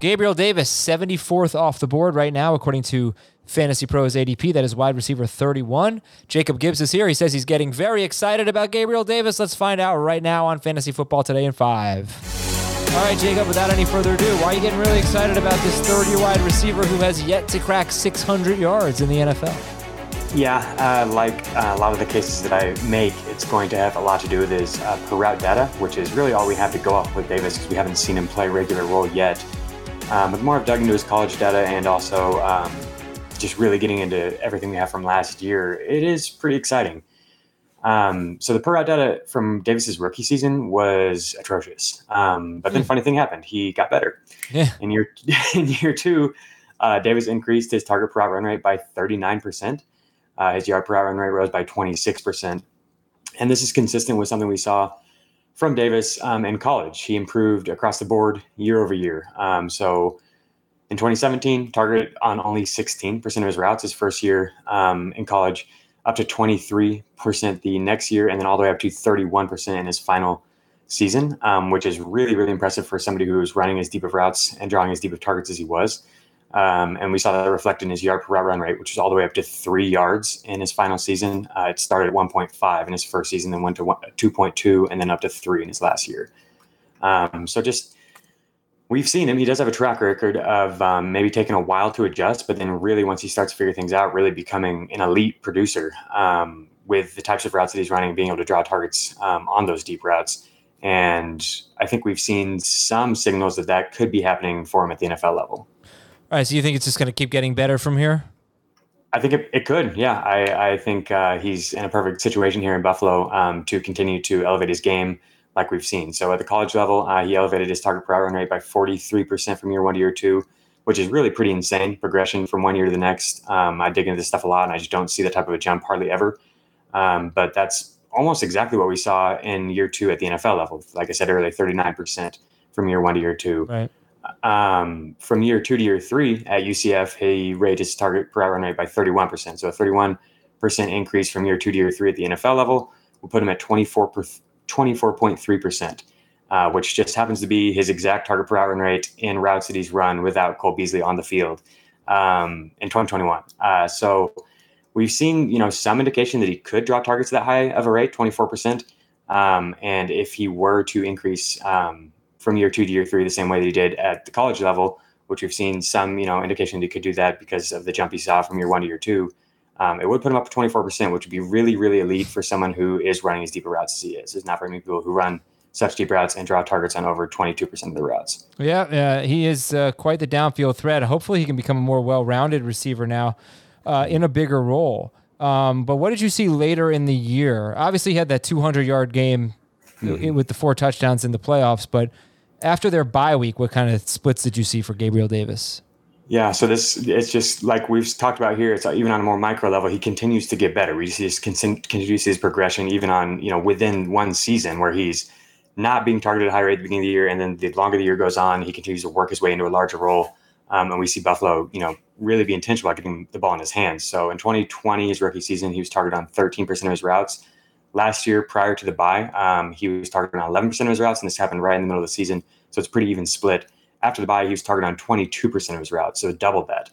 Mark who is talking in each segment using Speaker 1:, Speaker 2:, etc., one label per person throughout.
Speaker 1: Gabriel Davis, 74th off the board right now, according to Fantasy Pros ADP. That is wide receiver 31. Jacob Gibbs is here. He says he's getting very excited about Gabriel Davis. Let's find out right now on Fantasy Football Today in five. All right, Jacob, without any further ado, why are you getting really excited about this third year wide receiver who has yet to crack 600 yards in the NFL?
Speaker 2: Yeah, uh, like uh, a lot of the cases that I make, it's going to have a lot to do with his uh, per route data, which is really all we have to go off with Davis because we haven't seen him play regular role yet. Um, but more I've dug into his college data and also um, just really getting into everything we have from last year, it is pretty exciting. Um, so the per route data from Davis's rookie season was atrocious. Um, but then, mm. funny thing happened: he got better.
Speaker 1: Yeah.
Speaker 2: In year in year two, uh, Davis increased his target per route run rate by thirty nine percent. Uh, his yard per route run rate rose by 26%. And this is consistent with something we saw from Davis um, in college. He improved across the board year over year. Um, so in 2017, targeted on only 16% of his routes his first year um, in college, up to 23% the next year, and then all the way up to 31% in his final season, um, which is really, really impressive for somebody who was running as deep of routes and drawing as deep of targets as he was. Um, and we saw that reflected in his yard per route run rate, which was all the way up to three yards in his final season. Uh, it started at 1.5 in his first season, then went to 2.2, and then up to three in his last year. Um, so just we've seen him. He does have a track record of um, maybe taking a while to adjust, but then really once he starts to figure things out, really becoming an elite producer um, with the types of routes that he's running, being able to draw targets um, on those deep routes. And I think we've seen some signals that that could be happening for him at the NFL level.
Speaker 1: All right, so you think it's just going to keep getting better from here?
Speaker 2: I think it, it could. Yeah, I, I think uh, he's in a perfect situation here in Buffalo um, to continue to elevate his game like we've seen. So at the college level, uh, he elevated his target per route run rate by 43% from year one to year two, which is really pretty insane progression from one year to the next. Um, I dig into this stuff a lot, and I just don't see that type of a jump hardly ever. Um, but that's almost exactly what we saw in year two at the NFL level. Like I said earlier, 39% from year one to year two.
Speaker 1: Right
Speaker 2: um, from year two to year three at UCF, he raised his target per route rate by 31%. So a 31% increase from year two to year three at the NFL level will put him at 24 24.3%, uh, which just happens to be his exact target per route rate in routes that he's run without Cole Beasley on the field um, in 2021. Uh, so we've seen, you know, some indication that he could draw targets that high of a rate, 24%. Um, and if he were to increase um, from year two to year three the same way that he did at the college level, which we've seen some, you know, indication that he could do that because of the jump he saw from year one to year two. Um, it would put him up to 24%, which would be really, really elite for someone who is running as deep a routes as he is. There's not very many people who run such deep routes and draw targets on over 22% of the routes.
Speaker 1: Yeah, uh, he is uh, quite the downfield threat. Hopefully, he can become a more well rounded receiver now uh, in a bigger role. Um, but what did you see later in the year? Obviously, he had that 200 yard game mm-hmm. with the four touchdowns in the playoffs, but after their bye week, what kind of splits did you see for Gabriel Davis?
Speaker 2: Yeah, so this it's just like we've talked about here. It's even on a more micro level, he continues to get better. We see just continues his progression, even on you know within one season where he's not being targeted at high rate at the beginning of the year, and then the longer the year goes on, he continues to work his way into a larger role. Um, and we see Buffalo, you know, really be intentional about getting the ball in his hands. So in 2020, his rookie season, he was targeted on 13% of his routes. Last year, prior to the bye, um, he was targeting on 11% of his routes, and this happened right in the middle of the season. So it's pretty even split. After the bye, he was targeting on 22% of his routes, so double that.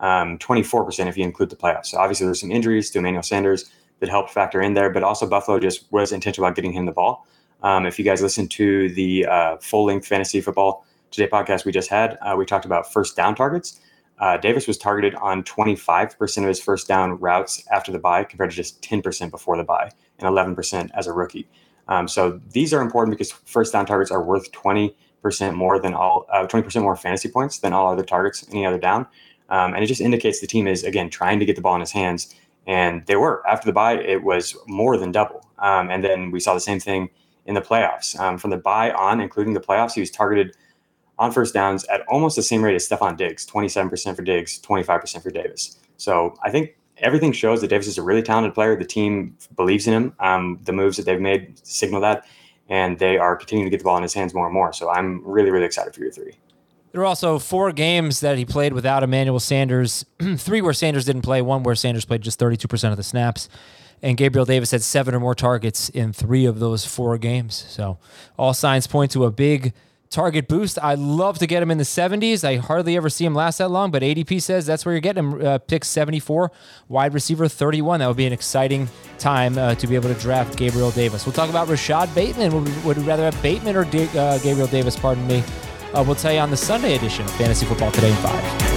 Speaker 2: Um, 24% if you include the playoffs. So obviously, there's some injuries to Emmanuel Sanders that helped factor in there, but also Buffalo just was intentional about getting him the ball. Um, if you guys listen to the uh, full length fantasy football today podcast we just had, uh, we talked about first down targets. Uh, Davis was targeted on 25% of his first down routes after the bye, compared to just 10% before the bye and 11% as a rookie. Um, so these are important because first down targets are worth 20 percent more than all, uh, 20% more fantasy points than all other targets any other down. Um, and it just indicates the team is, again, trying to get the ball in his hands. And they were. After the bye, it was more than double. Um, and then we saw the same thing in the playoffs. Um, from the bye on, including the playoffs, he was targeted on first downs at almost the same rate as Stefon Diggs 27% for Diggs, 25% for Davis. So I think everything shows that Davis is a really talented player. The team believes in him. Um, the moves that they've made signal that and they are continuing to get the ball in his hands more and more. So I'm really, really excited for year three.
Speaker 1: There were also four games that he played without Emmanuel Sanders, three where Sanders didn't play, one where Sanders played just 32% of the snaps. And Gabriel Davis had seven or more targets in three of those four games. So all signs point to a big target boost. I love to get him in the 70s. I hardly ever see him last that long, but ADP says that's where you're getting him. Uh, pick 74, wide receiver 31. That would be an exciting time uh, to be able to draft Gabriel Davis. We'll talk about Rashod Bateman. Would, would we rather have Bateman or uh, Gabriel Davis? Pardon me. Uh, we'll tell you on the Sunday edition of Fantasy Football Today in 5.